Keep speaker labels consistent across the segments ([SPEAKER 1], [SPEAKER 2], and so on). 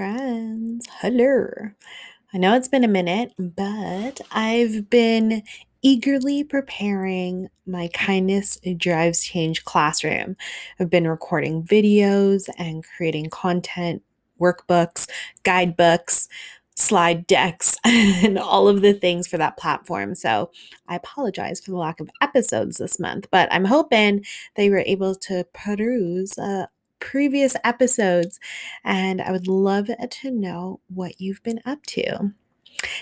[SPEAKER 1] friends. Hello. I know it's been a minute, but I've been eagerly preparing my Kindness Drives Change classroom. I've been recording videos and creating content, workbooks, guidebooks, slide decks, and all of the things for that platform. So I apologize for the lack of episodes this month, but I'm hoping they were able to peruse uh, previous episodes, and I would love to know what you've been up to.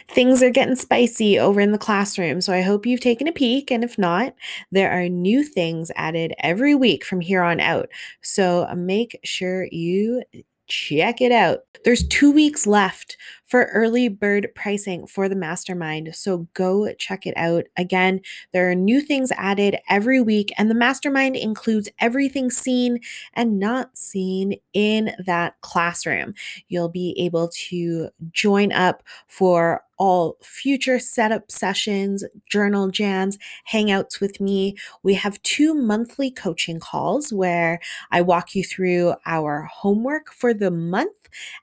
[SPEAKER 1] Things are getting spicy over in the classroom, so I hope you've taken a peek. And if not, there are new things added every week from here on out. So uh, make sure you check it out. There's two weeks left for early bird pricing for the mastermind. So go check it out. Again, there are new things added every week, and the mastermind includes everything seen and not seen in that classroom. You'll be able to join up for all future setup sessions, journal jams, hangouts with me. We have two monthly coaching calls where I walk you through our homework for the month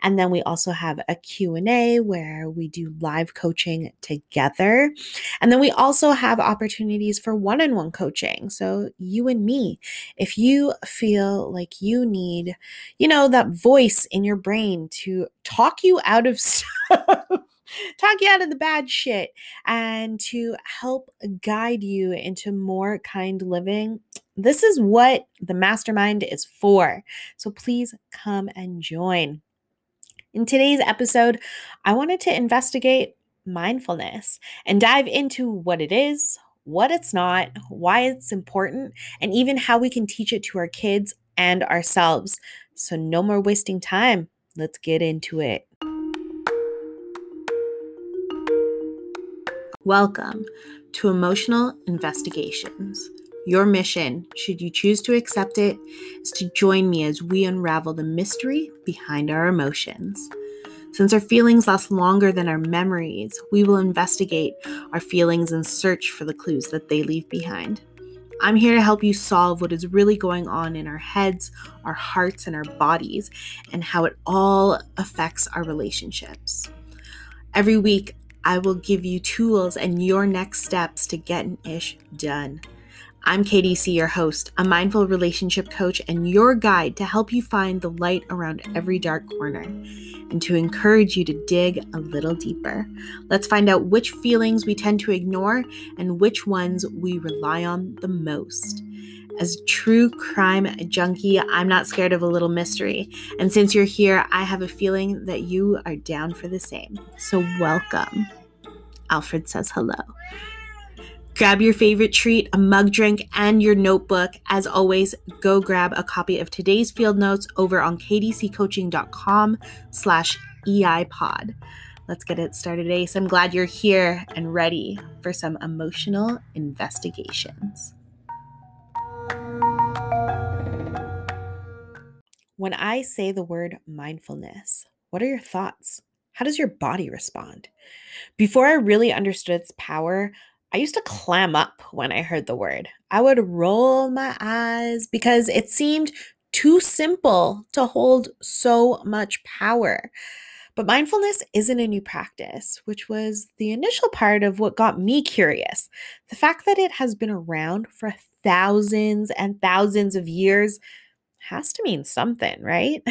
[SPEAKER 1] and then we also have a Q&A where we do live coaching together. And then we also have opportunities for one-on-one coaching. So you and me, if you feel like you need, you know, that voice in your brain to talk you out of stuff talk you out of the bad shit and to help guide you into more kind living. This is what the mastermind is for. So please come and join. In today's episode, I wanted to investigate mindfulness and dive into what it is, what it's not, why it's important, and even how we can teach it to our kids and ourselves. So, no more wasting time. Let's get into it. Welcome to Emotional Investigations. Your mission, should you choose to accept it, is to join me as we unravel the mystery behind our emotions. Since our feelings last longer than our memories, we will investigate our feelings and search for the clues that they leave behind. I'm here to help you solve what is really going on in our heads, our hearts, and our bodies, and how it all affects our relationships. Every week, I will give you tools and your next steps to get an ish done. I'm KDC, your host, a mindful relationship coach, and your guide to help you find the light around every dark corner and to encourage you to dig a little deeper. Let's find out which feelings we tend to ignore and which ones we rely on the most. As true crime junkie, I'm not scared of a little mystery. And since you're here, I have a feeling that you are down for the same. So, welcome. Alfred says hello. Grab your favorite treat, a mug drink, and your notebook. As always, go grab a copy of today's field notes over on kdccoaching.com slash eipod. Let's get it started, Ace. I'm glad you're here and ready for some emotional investigations. When I say the word mindfulness, what are your thoughts? How does your body respond? Before I really understood its power, I used to clam up when I heard the word. I would roll my eyes because it seemed too simple to hold so much power. But mindfulness isn't a new practice, which was the initial part of what got me curious. The fact that it has been around for thousands and thousands of years has to mean something, right?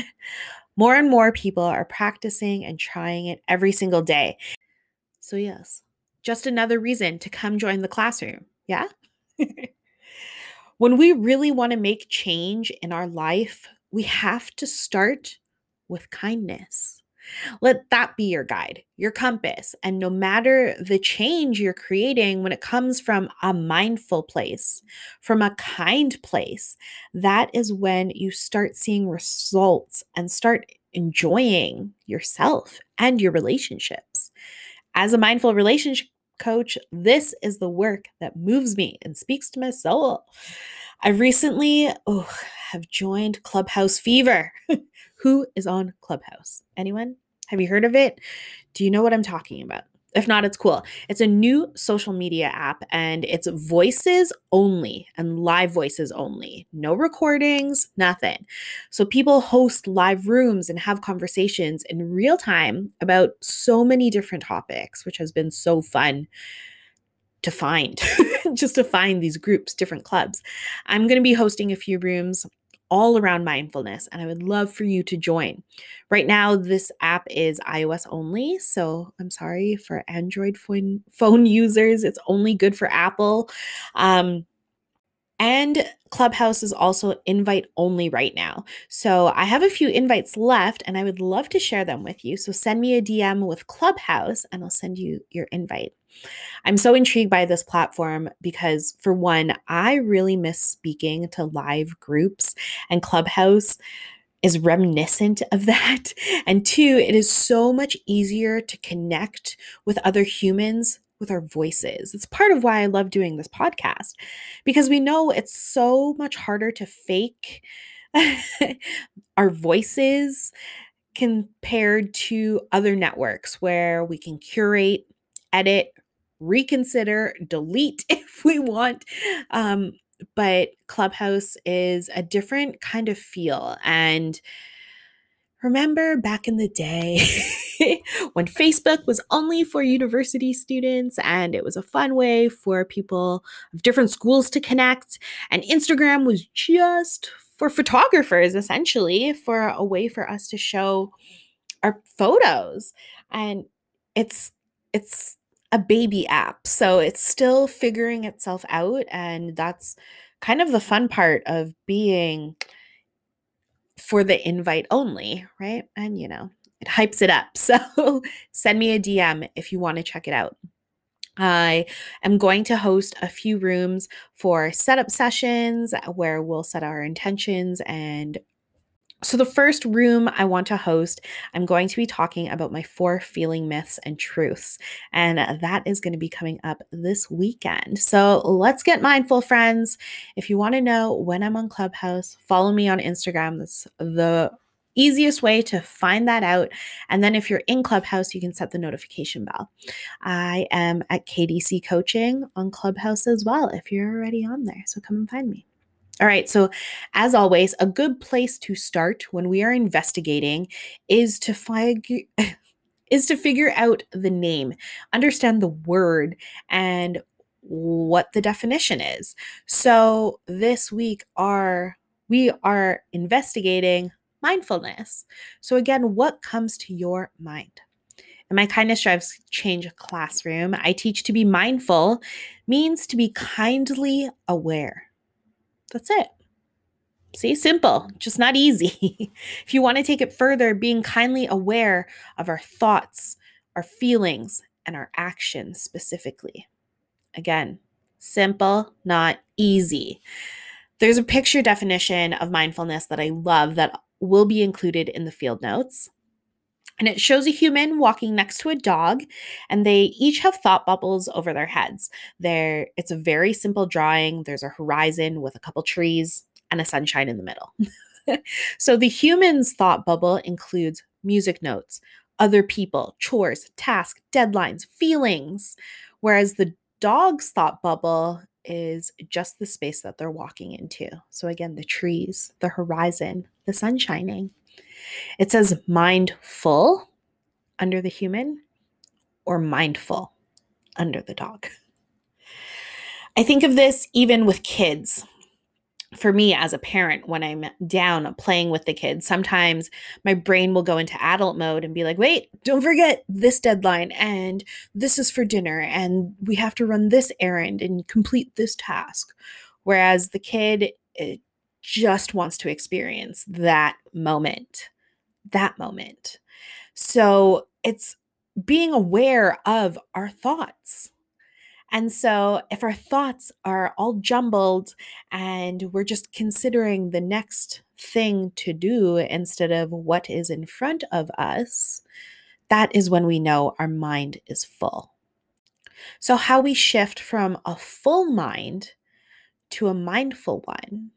[SPEAKER 1] More and more people are practicing and trying it every single day. So, yes, just another reason to come join the classroom. Yeah? when we really want to make change in our life, we have to start with kindness. Let that be your guide, your compass. And no matter the change you're creating, when it comes from a mindful place, from a kind place, that is when you start seeing results and start enjoying yourself and your relationships. As a mindful relationship coach, this is the work that moves me and speaks to my soul. I recently oh, have joined Clubhouse Fever. Who is on Clubhouse? Anyone? Have you heard of it? Do you know what I'm talking about? If not, it's cool. It's a new social media app and it's voices only and live voices only. No recordings, nothing. So people host live rooms and have conversations in real time about so many different topics, which has been so fun to find, just to find these groups, different clubs. I'm going to be hosting a few rooms all around mindfulness, and I would love for you to join. Right now, this app is iOS only, so I'm sorry for Android phone, users. It's only good for Apple. Um, and Clubhouse is also invite only right now. So I have a few invites left and I would love to share them with you. So send me a DM with Clubhouse and I'll send you your invite. I'm so intrigued by this platform because, for one, I really miss speaking to live groups, and Clubhouse is reminiscent of that. And two, it is so much easier to connect with other humans with our voices. It's part of why I love doing this podcast because we know it's so much harder to fake our voices compared to other networks where we can curate, edit, reconsider, delete if we want. Um, but Clubhouse is a different kind of feel. And remember back in the day when Facebook was only for university students and it was a fun way for people of different schools to connect, and Instagram was just for photographers essentially, for a way for us to show our photos. And it's it's a baby app. So it's still figuring itself out. And that's kind of the fun part of being for the invite only, right? And, you know, it hypes it up. So send me a DM if you want to check it out. I am going to host a few rooms for setup sessions uh, where we'll set our intentions and so, the first room I want to host, I'm going to be talking about my four feeling myths and truths. And that is going to be coming up this weekend. So, let's get mindful, friends. If you want to know when I'm on Clubhouse, follow me on Instagram. That's the easiest way to find that out. And then if you're in Clubhouse, you can set the notification bell. I am at KDC Coaching on Clubhouse as well if you're already on there. So, come and find me. All right, so as always, a good place to start when we are investigating is to figure is to figure out the name, understand the word and what the definition is. So this week are we are investigating mindfulness. So again, what comes to your mind? In my kindness drives change classroom, I teach to be mindful means to be kindly aware. That's it. See, simple, just not easy. if you want to take it further, being kindly aware of our thoughts, our feelings, and our actions specifically. Again, simple, not easy. There's a picture definition of mindfulness that I love that will be included in the field notes. And it shows a human walking next to a dog, and they each have thought bubbles over their heads. There, it's a very simple drawing. There's a horizon with a couple trees and a sunshine in the middle. so the human's thought bubble includes music notes, other people, chores, tasks, deadlines, feelings, whereas the dog's thought bubble is just the space that they're walking into. So again, the trees, the horizon, the sun shining. It says mindful under the human or mindful under the dog. I think of this even with kids. For me as a parent, when I'm down playing with the kids, sometimes my brain will go into adult mode and be like, wait, don't forget this deadline, and this is for dinner, and we have to run this errand and complete this task. Whereas the kid just wants to experience that moment that moment. So it's being aware of our thoughts. And so, if our thoughts are all jumbled and we're just considering the next thing to do instead of what is in front of us, that is when we know our mind is full. So, how we shift from a full mind to a mindful one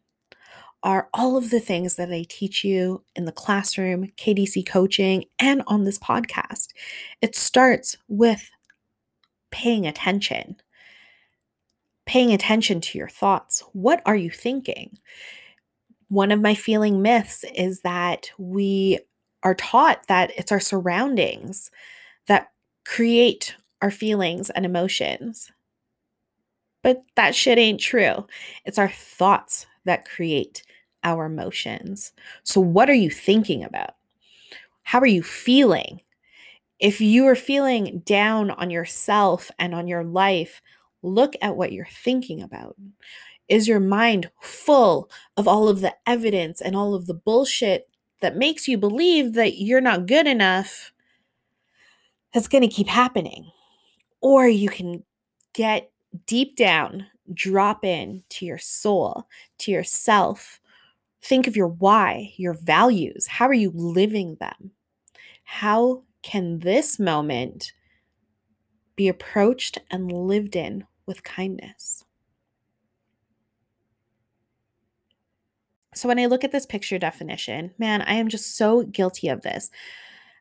[SPEAKER 1] are all of the things that I teach you in the classroom, KDC coaching, and on this podcast. It starts with paying attention. Paying attention to your thoughts. What are you thinking? One of my feeling myths is that we are taught that it's our surroundings that create our feelings and emotions. But that shit ain't true. It's our thoughts that create our emotions. So, what are you thinking about? How are you feeling? If you are feeling down on yourself and on your life, look at what you're thinking about. Is your mind full of all of the evidence and all of the bullshit that makes you believe that you're not good enough? That's going to keep happening. Or you can get deep down, drop in to your soul, to yourself. Think of your why, your values. How are you living them? How can this moment be approached and lived in with kindness? So, when I look at this picture definition, man, I am just so guilty of this.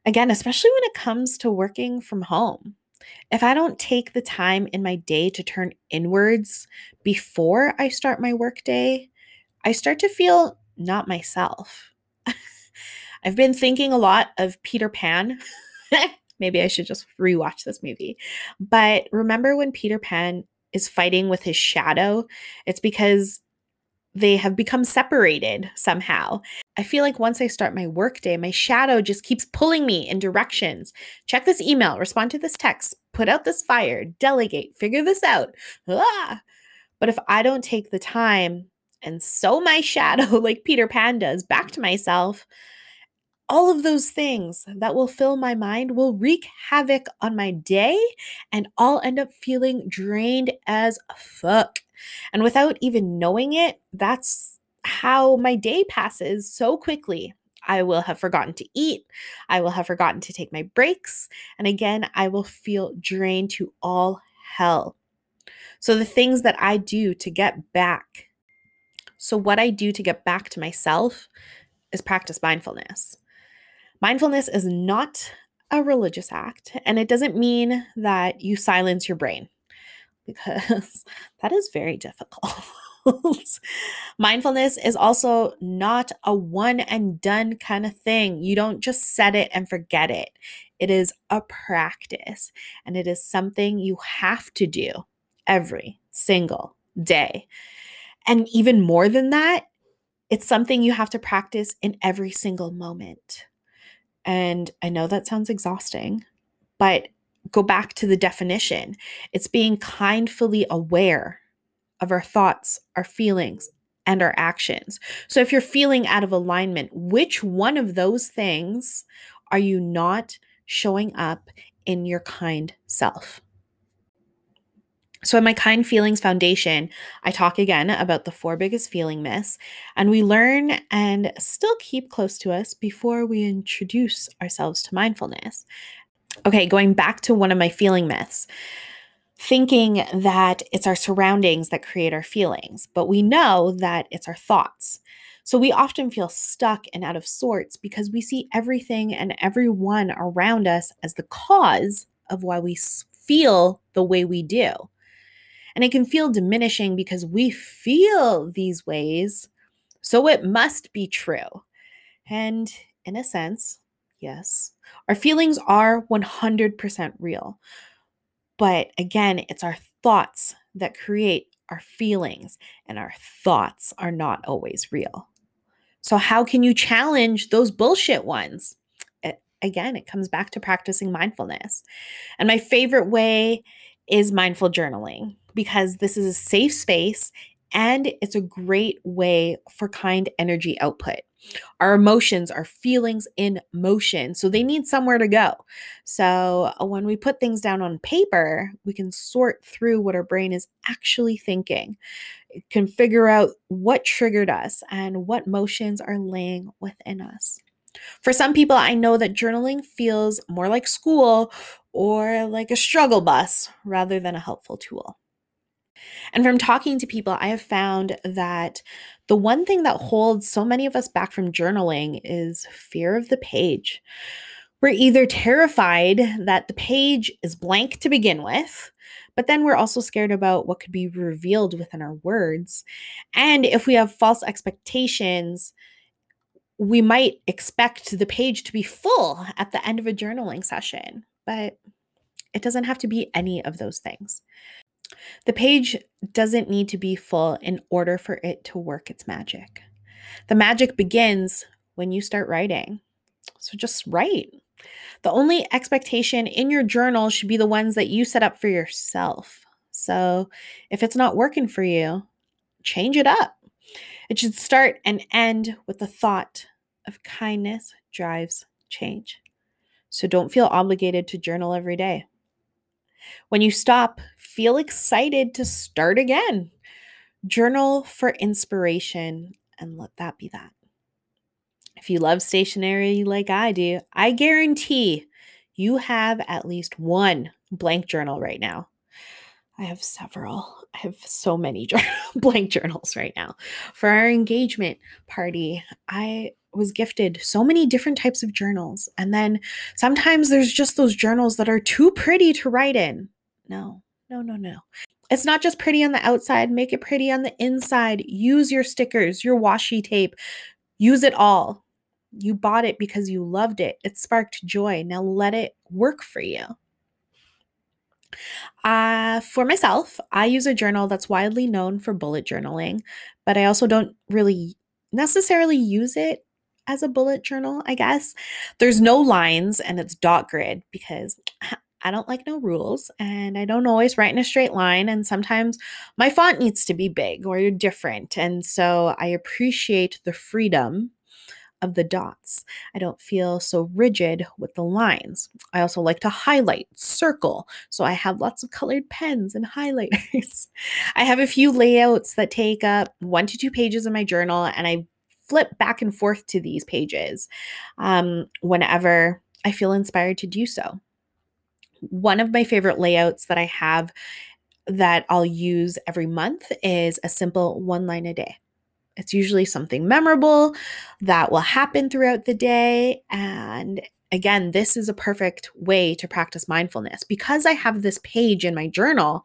[SPEAKER 1] Again, especially when it comes to working from home. If I don't take the time in my day to turn inwards before I start my workday, I start to feel not myself. I've been thinking a lot of Peter Pan. Maybe I should just rewatch this movie. But remember when Peter Pan is fighting with his shadow? It's because they have become separated somehow. I feel like once I start my workday, my shadow just keeps pulling me in directions. Check this email, respond to this text, put out this fire, delegate, figure this out. Ah! But if I don't take the time and sew my shadow like Peter Pan does back to myself, all of those things that will fill my mind will wreak havoc on my day, and I'll end up feeling drained as fuck. And without even knowing it, that's how my day passes so quickly. I will have forgotten to eat. I will have forgotten to take my breaks. And again, I will feel drained to all hell. So, the things that I do to get back. So, what I do to get back to myself is practice mindfulness. Mindfulness is not a religious act, and it doesn't mean that you silence your brain because that is very difficult. Mindfulness is also not a one and done kind of thing. You don't just set it and forget it. It is a practice and it is something you have to do every single day. And even more than that, it's something you have to practice in every single moment. And I know that sounds exhausting, but go back to the definition it's being kindfully aware of our thoughts, our feelings, and our actions. So if you're feeling out of alignment, which one of those things are you not showing up in your kind self? So, in my Kind Feelings Foundation, I talk again about the four biggest feeling myths, and we learn and still keep close to us before we introduce ourselves to mindfulness. Okay, going back to one of my feeling myths thinking that it's our surroundings that create our feelings, but we know that it's our thoughts. So we often feel stuck and out of sorts because we see everything and everyone around us as the cause of why we feel the way we do. And it can feel diminishing because we feel these ways, so it must be true. And in a sense, yes, our feelings are 100% real. But again, it's our thoughts that create our feelings, and our thoughts are not always real. So, how can you challenge those bullshit ones? It, again, it comes back to practicing mindfulness. And my favorite way is mindful journaling because this is a safe space and it's a great way for kind energy output. Our emotions are feelings in motion, so they need somewhere to go. So, uh, when we put things down on paper, we can sort through what our brain is actually thinking. It can figure out what triggered us and what motions are laying within us. For some people, I know that journaling feels more like school or like a struggle bus rather than a helpful tool. And from talking to people, I have found that the one thing that holds so many of us back from journaling is fear of the page. We're either terrified that the page is blank to begin with, but then we're also scared about what could be revealed within our words. And if we have false expectations, we might expect the page to be full at the end of a journaling session, but it doesn't have to be any of those things. The page doesn't need to be full in order for it to work its magic. The magic begins when you start writing. So just write. The only expectation in your journal should be the ones that you set up for yourself. So if it's not working for you, change it up. It should start and end with the thought of kindness drives change. So don't feel obligated to journal every day. When you stop, feel excited to start again. Journal for inspiration and let that be that. If you love stationery like I do, I guarantee you have at least one blank journal right now. I have several. I have so many blank journals right now. For our engagement party, I was gifted so many different types of journals. And then sometimes there's just those journals that are too pretty to write in. No, no, no, no. It's not just pretty on the outside, make it pretty on the inside. Use your stickers, your washi tape, use it all. You bought it because you loved it. It sparked joy. Now let it work for you. Uh, for myself, I use a journal that's widely known for bullet journaling, but I also don't really necessarily use it as a bullet journal, I guess. There's no lines and it's dot grid because I don't like no rules and I don't always write in a straight line. And sometimes my font needs to be big or different. And so I appreciate the freedom of the dots. I don't feel so rigid with the lines. I also like to highlight, circle. So I have lots of colored pens and highlighters. I have a few layouts that take up one to two pages in my journal and I flip back and forth to these pages um, whenever I feel inspired to do so. One of my favorite layouts that I have that I'll use every month is a simple one line a day. It's usually something memorable that will happen throughout the day. And again, this is a perfect way to practice mindfulness. Because I have this page in my journal,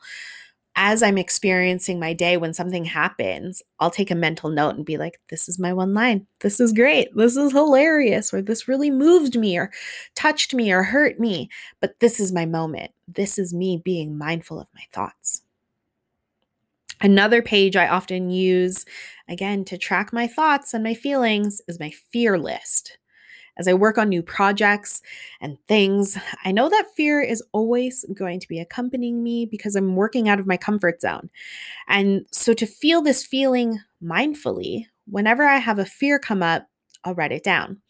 [SPEAKER 1] as I'm experiencing my day when something happens, I'll take a mental note and be like, this is my one line. This is great. This is hilarious. Or this really moved me or touched me or hurt me. But this is my moment. This is me being mindful of my thoughts. Another page I often use, again, to track my thoughts and my feelings is my fear list. As I work on new projects and things, I know that fear is always going to be accompanying me because I'm working out of my comfort zone. And so to feel this feeling mindfully, whenever I have a fear come up, I'll write it down.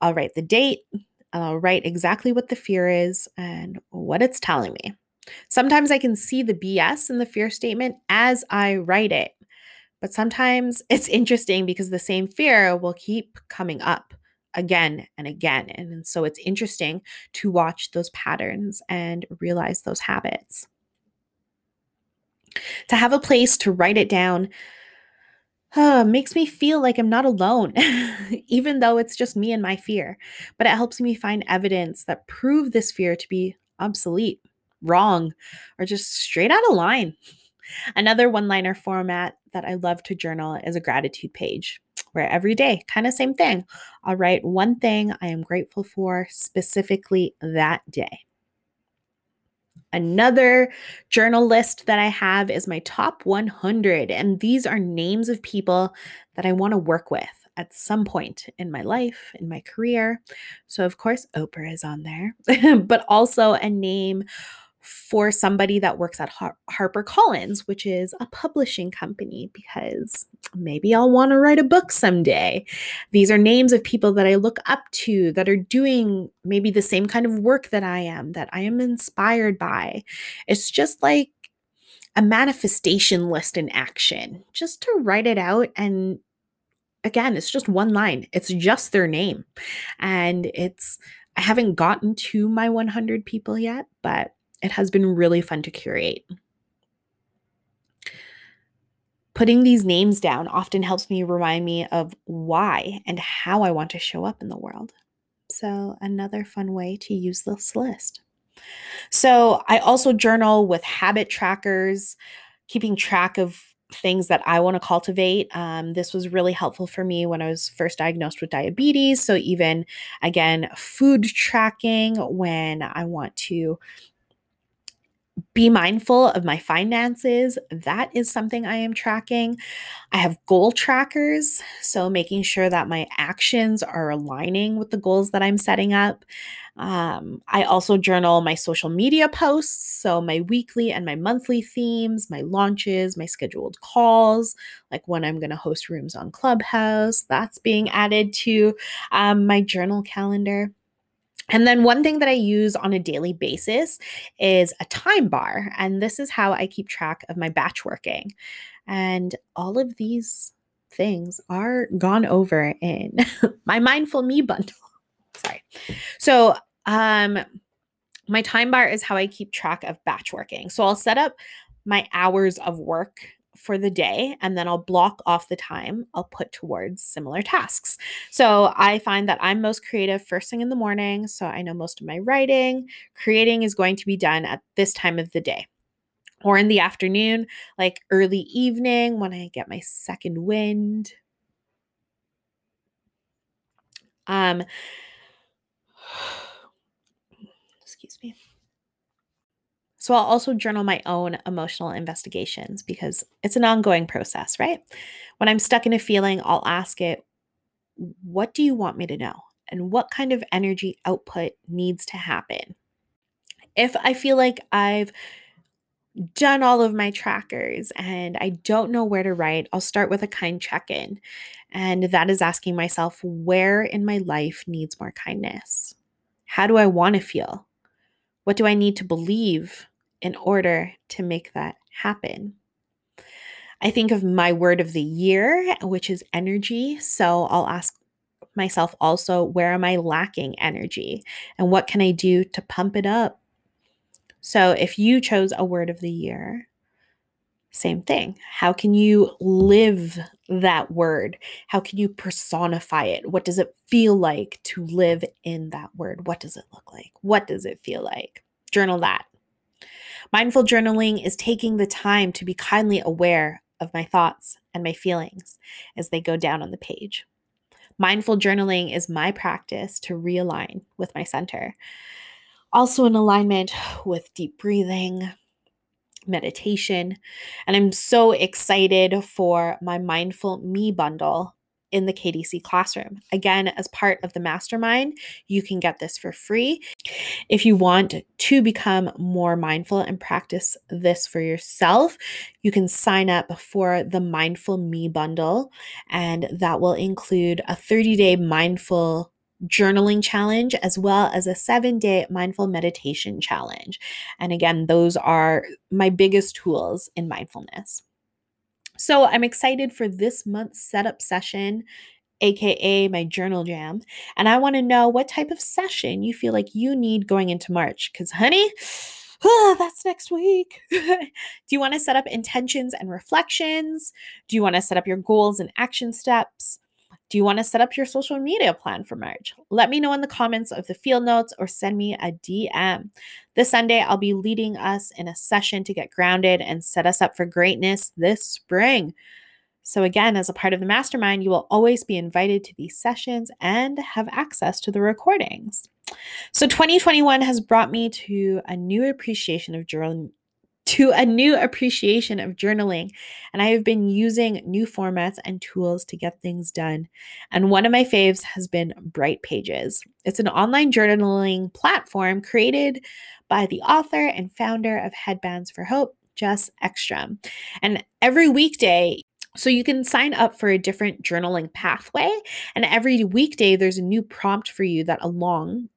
[SPEAKER 1] I'll write the date, I'll write exactly what the fear is and what it's telling me. Sometimes I can see the BS in the fear statement as I write it. But sometimes it's interesting because the same fear will keep coming up again and again. And so it's interesting to watch those patterns and realize those habits. To have a place to write it down uh, makes me feel like I'm not alone, even though it's just me and my fear. But it helps me find evidence that prove this fear to be obsolete wrong, or just straight out of line. Another one liner format that I love to journal is a gratitude page where every day, kind of same thing, I'll write one thing I am grateful for specifically that day. Another journal list that I have is my top 100, and these are names of people that I want to work with at some point in my life, in my career. So, of course, Oprah is on there, but also a name for somebody that works at Har- HarperCollins, which is a publishing company, because maybe I'll want to write a book someday. These are names of people that I look up to that are doing maybe the same kind of work that I am, that I am inspired by. It's just like a manifestation list in action, just to write it out and again, it's just one line. It's just their name. And it's I haven't gotten to my 100 people yet, but it has been really fun to curate. Putting these names down often helps me remind me of why and how I want to show up in the world. So, another fun way to use this list. So, I also journal with habit trackers, keeping track of things that I want to cultivate. Um, this was really helpful for me when I was first diagnosed with diabetes. So, even again, food tracking when I want to be mindful of my finances. That is something I am tracking. I have goal trackers, so making sure that my actions are aligning with the goals that I'm setting up. Um, I also journal my social media posts, so my weekly and my monthly themes, my launches, my scheduled calls, like when I'm going to host rooms on Clubhouse. That's being added to um, my journal calendar. And then one thing that I use on a daily basis is a time bar. And this is how I keep track of my batch working. And all of these things are gone over in my mindful me bundle. Sorry. So, um, my time bar is how I keep track of batch working. So I'll set up my hours of work for the day and then I'll block off the time I'll put towards similar tasks. So I find that I'm most creative first thing in the morning. So I know most of my writing, creating is going to be done at this time of the day. Or in the afternoon, like early evening when I get my second wind. Um, excuse me. So I'll also journal my own emotional investigations because it's an ongoing process, right? When I'm stuck in a feeling, I'll ask it, What do you want me to know? And what kind of energy output needs to happen? If I feel like I've done all of my trackers and I don't know where to write, I'll start with a kind check in. And that is asking myself, Where in my life needs more kindness? How do I want to feel? What do I need to believe in order to make that happen. I think of my word of the year, which is energy. So I'll ask myself also, where am I lacking energy? And what can I do to pump it up? So if you chose a word of the year, same thing. How can you live that word? How can you personify it? What does it feel like to live in that word? What does it look like? What does it feel like? Journal that. Mindful journaling is taking the time to be kindly aware of my thoughts and my feelings as they go down on the page. Mindful journaling is my practice to realign with my center. Also, in alignment with deep breathing, meditation. And I'm so excited for my Mindful Me bundle in the KDC classroom. Again, as part of the mastermind, you can get this for free. If you want to become more mindful and practice this for yourself, you can sign up for the Mindful Me bundle, and that will include a 30 day mindful journaling challenge as well as a seven day mindful meditation challenge. And again, those are my biggest tools in mindfulness. So I'm excited for this month's setup session, aka my journal jam. And I want to know what type of session you feel like you need going into March. Because, honey, oh, that's next week. Do you want to set up intentions and reflections? Do you want to set up your goals and action steps? Do you want to set up your social media plan for March? Let me know in the comments of the field notes or send me a DM. This Sunday, I'll be leading us in a session to get grounded and set us up for greatness this spring. So, again, as a part of the mastermind, you will always be invited to these sessions and have access to the recordings. So, 2021 has brought me to a new appreciation of journal- to a new appreciation of journaling, and I have been using new formats and tools to get things done. And one of my faves has been Bright Pages. It's an online journaling platform created by the author and founder of Headbands for Hope, Jess Ekstrom. And every weekday, so you can sign up for a different journaling pathway, and every weekday there's a new prompt for you that along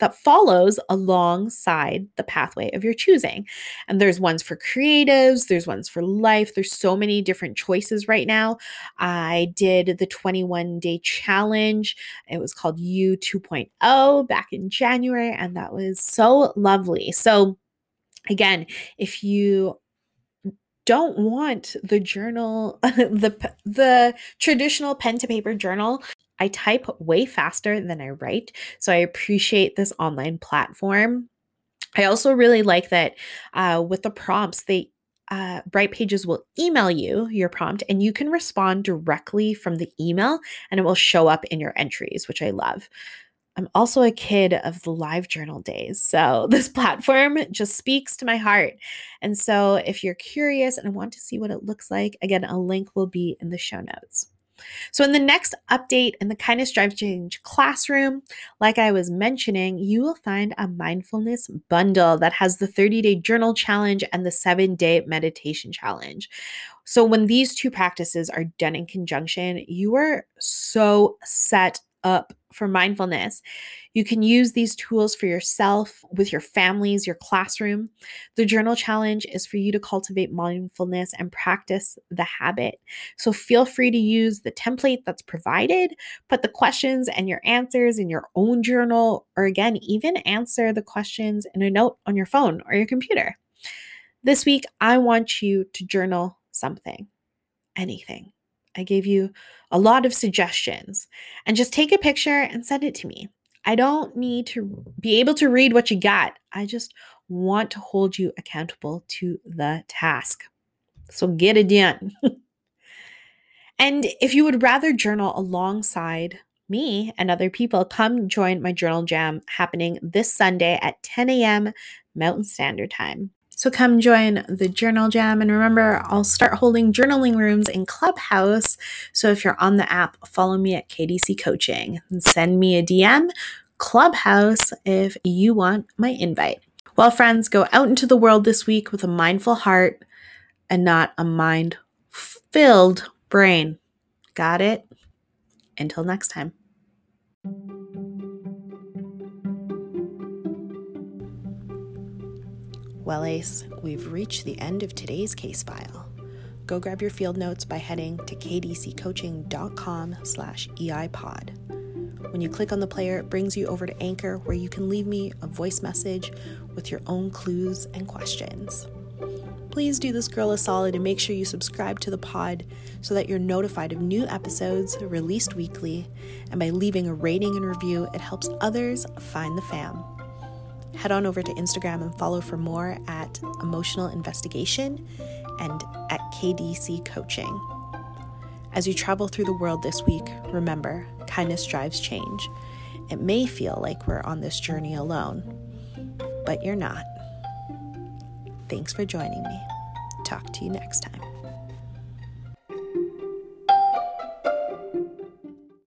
[SPEAKER 1] that follows alongside the pathway of your choosing. And there's ones for creatives, there's ones for life. There's so many different choices right now. I did the 21 day challenge. It was called You 2.0 back in January, and that was so lovely. So, again, if you don't want the journal the the traditional pen to paper journal I type way faster than I write, so I appreciate this online platform. I also really like that uh, with the prompts, they uh, Bright Pages will email you your prompt and you can respond directly from the email and it will show up in your entries, which I love. I'm also a kid of the live journal days. So this platform just speaks to my heart. And so if you're curious and want to see what it looks like, again, a link will be in the show notes. So, in the next update in the Kindness Drive Change classroom, like I was mentioning, you will find a mindfulness bundle that has the 30 day journal challenge and the seven day meditation challenge. So, when these two practices are done in conjunction, you are so set up for mindfulness. You can use these tools for yourself, with your families, your classroom. The journal challenge is for you to cultivate mindfulness and practice the habit. So feel free to use the template that's provided, put the questions and your answers in your own journal, or again, even answer the questions in a note on your phone or your computer. This week, I want you to journal something, anything. I gave you a lot of suggestions and just take a picture and send it to me. I don't need to be able to read what you got. I just want to hold you accountable to the task. So get it done. and if you would rather journal alongside me and other people, come join my journal jam happening this Sunday at 10 a.m. Mountain Standard Time. So come join the Journal Jam. And remember, I'll start holding journaling rooms in Clubhouse. So if you're on the app, follow me at KDC Coaching and send me a DM, Clubhouse, if you want my invite. Well, friends, go out into the world this week with a mindful heart and not a mind filled brain. Got it? Until next time. Well, Ace, we've reached the end of today's case file. Go grab your field notes by heading to kdccoaching.com slash eipod. When you click on the player, it brings you over to Anchor where you can leave me a voice message with your own clues and questions. Please do this girl a solid and make sure you subscribe to the pod so that you're notified of new episodes released weekly. And by leaving a rating and review, it helps others find the fam head on over to Instagram and follow for more at Emotional Investigation and at KDC Coaching. As you travel through the world this week, remember kindness drives change. It may feel like we're on this journey alone, but you're not. Thanks for joining me. Talk to you next time.